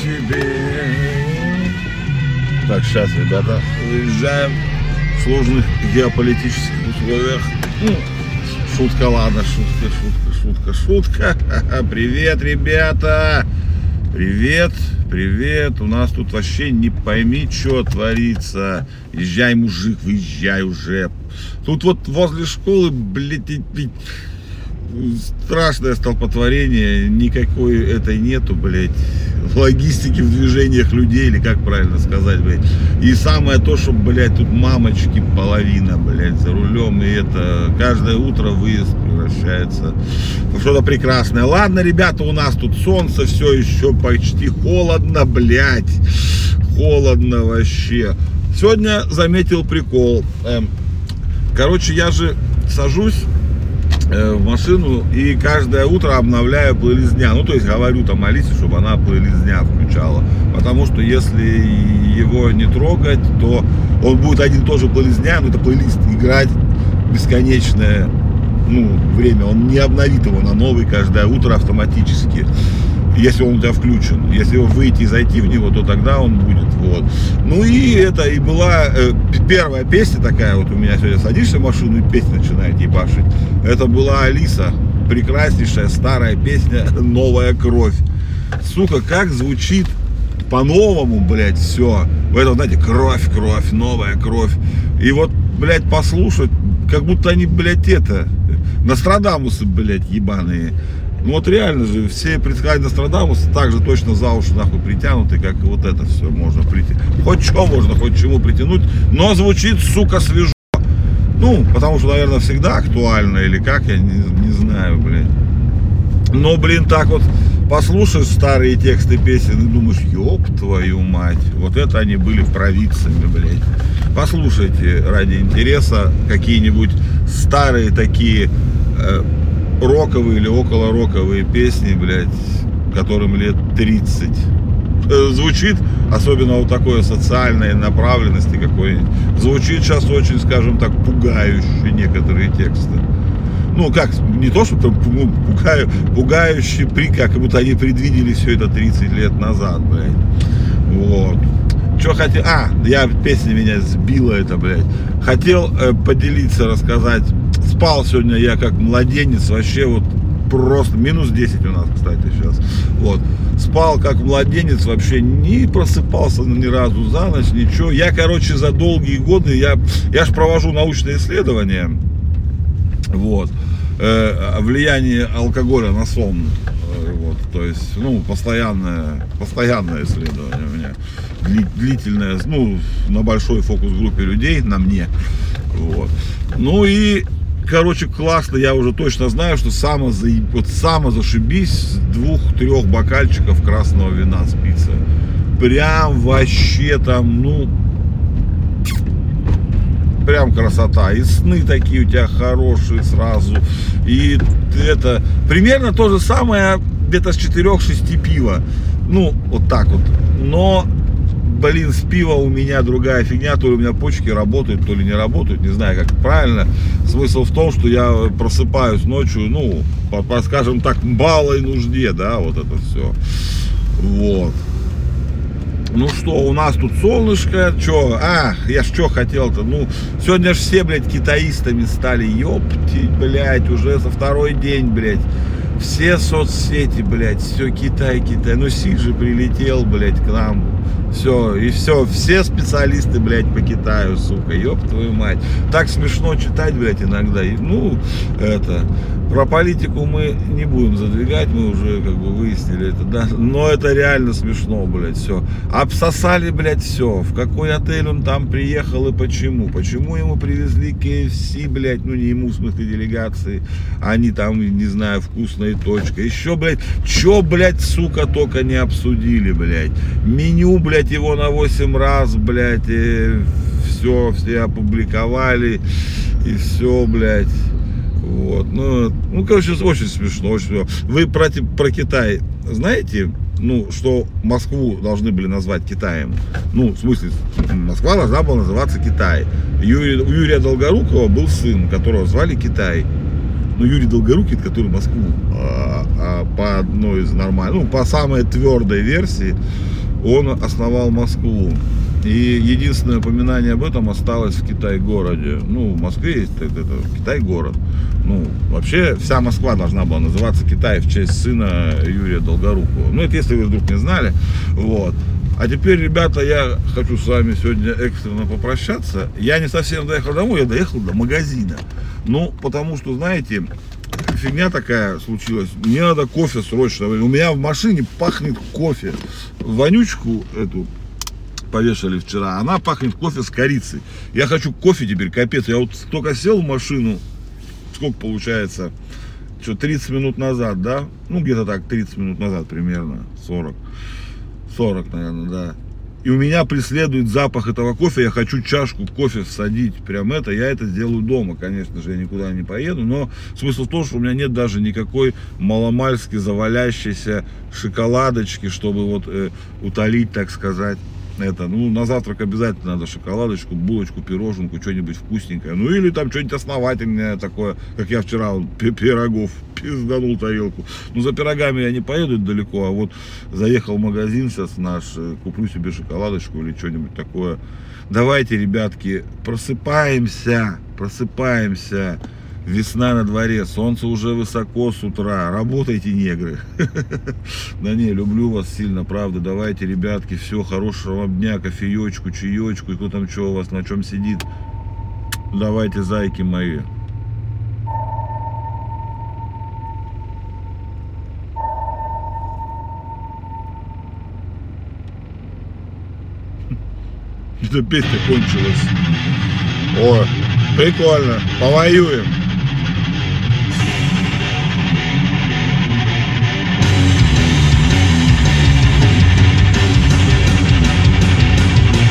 тебе. Так, сейчас, ребята, выезжаем в сложных геополитических условиях. Шутка, ладно, шутка, шутка, шутка, шутка. Привет, ребята! Привет, привет. У нас тут вообще не пойми, что творится. Езжай, мужик, выезжай уже. Тут вот возле школы, блядь, страшное столпотворение, никакой этой нету, блядь, логистики в движениях людей, или как правильно сказать, блядь. И самое то, что, блядь, тут мамочки половина, блядь, за рулем, и это каждое утро выезд превращается в что-то прекрасное. Ладно, ребята, у нас тут солнце, все еще почти холодно, блядь, холодно вообще. Сегодня заметил прикол. Эм, короче, я же сажусь в машину и каждое утро обновляю плейлист дня. Ну, то есть говорю там Алисе, чтобы она плейлист дня включала. Потому что если его не трогать, то он будет один тоже плейлист дня, но это плейлист играть бесконечное ну, время. Он не обновит его на новый каждое утро автоматически если он у тебя включен. Если выйти и зайти в него, то тогда он будет. Вот. Ну и это и была э, первая песня такая, вот у меня сегодня садишься в машину и песня начинает ебашить. Это была Алиса, прекраснейшая старая песня «Новая кровь». Сука, как звучит по-новому, блядь, все. В этом, знаете, кровь, кровь, новая кровь. И вот, блядь, послушать, как будто они, блядь, это, Нострадамусы, блядь, ебаные. Ну вот реально же, все предсказания Нострадамуса так же точно за уши нахуй притянуты, как и вот это все можно прийти. Хоть что можно, хоть чему притянуть, но звучит, сука, свежо. Ну, потому что, наверное, всегда актуально, или как, я не, не знаю, блин. Но, блин, так вот послушаешь старые тексты песен и думаешь, ёб твою мать, вот это они были провидцами, блядь. Послушайте ради интереса какие-нибудь старые такие э, роковые или около роковые песни, блядь, которым лет 30. Э, звучит, особенно вот такой социальной направленности какой-нибудь, звучит сейчас очень, скажем так, пугающе некоторые тексты. Ну, как, не то, что там пугаю, пугающие, при, как будто они предвидели все это 30 лет назад, блядь. Вот. Что хотел, а, я, песня меня сбила это, блядь. Хотел э, поделиться, рассказать спал сегодня я как младенец, вообще вот просто минус 10 у нас, кстати, сейчас. Вот. Спал как младенец, вообще не просыпался ни разу за ночь, ничего. Я, короче, за долгие годы, я, я же провожу научные исследования, вот, э, влияние алкоголя на сон, э, вот, то есть, ну, постоянное, постоянное исследование у меня, длительное, ну, на большой фокус-группе людей, на мне, вот. Ну и короче, классно, я уже точно знаю, что само, за, вот само зашибись двух-трех бокальчиков красного вина спится. Прям вообще там, ну, прям красота. И сны такие у тебя хорошие сразу. И это примерно то же самое где-то с 4-6 пива. Ну, вот так вот. Но блин, с пива у меня другая фигня, то ли у меня почки работают, то ли не работают, не знаю, как правильно. Смысл в том, что я просыпаюсь ночью, ну, по, по скажем так, малой нужде, да, вот это все. Вот. Ну что, у нас тут солнышко, что, а, я ж что хотел-то, ну, сегодня ж все, блядь, китаистами стали, ёпти, блядь, уже за второй день, блядь, все соцсети, блядь, все Китай, Китай, ну Си же прилетел, блядь, к нам, все, и все, все специалисты, блядь, по Китаю, сука, ёб твою мать. Так смешно читать, блядь, иногда. И, ну, это, про политику мы не будем задвигать, мы уже как бы выяснили это, да. Но это реально смешно, блядь, все. Обсосали, блядь, все. В какой отель он там приехал и почему? Почему ему привезли KFC, блядь, ну не ему, в смысле, делегации. Они там, не знаю, вкусная точка. Еще, блядь, чё, блядь, сука, только не обсудили, блядь. Меню, блядь, его на 8 раз, блядь, и все, все опубликовали, и все, блядь. Вот, ну, ну, короче, очень смешно, очень смешно. Вы про, про Китай знаете, ну, что Москву должны были назвать Китаем? Ну, в смысле, Москва должна была называться Китай. Юрий, у Юрия Долгорукова был сын, которого звали Китай. Но Юрий Долгорукий, который Москву а, а, по одной из нормальной, ну, по самой твердой версии, он основал Москву. И единственное упоминание об этом осталось в Китай-городе. Ну, в Москве есть это, Китай-город. Ну, вообще вся Москва должна была называться Китай в честь сына Юрия Долгорукова. Ну, это если вы вдруг не знали. Вот. А теперь, ребята, я хочу с вами сегодня экстренно попрощаться. Я не совсем доехал домой, я доехал до магазина. Ну, потому что, знаете, фигня такая случилась. Мне надо кофе срочно. У меня в машине пахнет кофе. Вонючку эту повешали вчера. Она пахнет кофе с корицей. Я хочу кофе теперь, капец. Я вот только сел в машину. Сколько получается? Что, 30 минут назад, да? Ну, где-то так, 30 минут назад примерно. 40. 40, наверное, да. И у меня преследует запах этого кофе. Я хочу чашку кофе всадить. Прям это. Я это сделаю дома, конечно же. Я никуда не поеду. Но смысл в том, что у меня нет даже никакой маломальски завалящейся шоколадочки, чтобы вот э, утолить, так сказать, это, ну, на завтрак обязательно надо шоколадочку, булочку, пироженку, что-нибудь вкусненькое. Ну, или там что-нибудь основательное такое, как я вчера пирогов пизданул тарелку. Ну, за пирогами я не поеду далеко, а вот заехал в магазин сейчас наш, э, куплю себе шоколадочку или что-нибудь такое. Давайте, ребятки, просыпаемся, просыпаемся. Весна на дворе, солнце уже высоко с утра. Работайте, негры. Да не, люблю вас сильно, правда. Давайте, ребятки, все, хорошего вам дня, кофеечку, чаечку, и кто там что у вас, на чем сидит. Давайте, зайки мои. Эта песня кончилась. О, прикольно. Повоюем.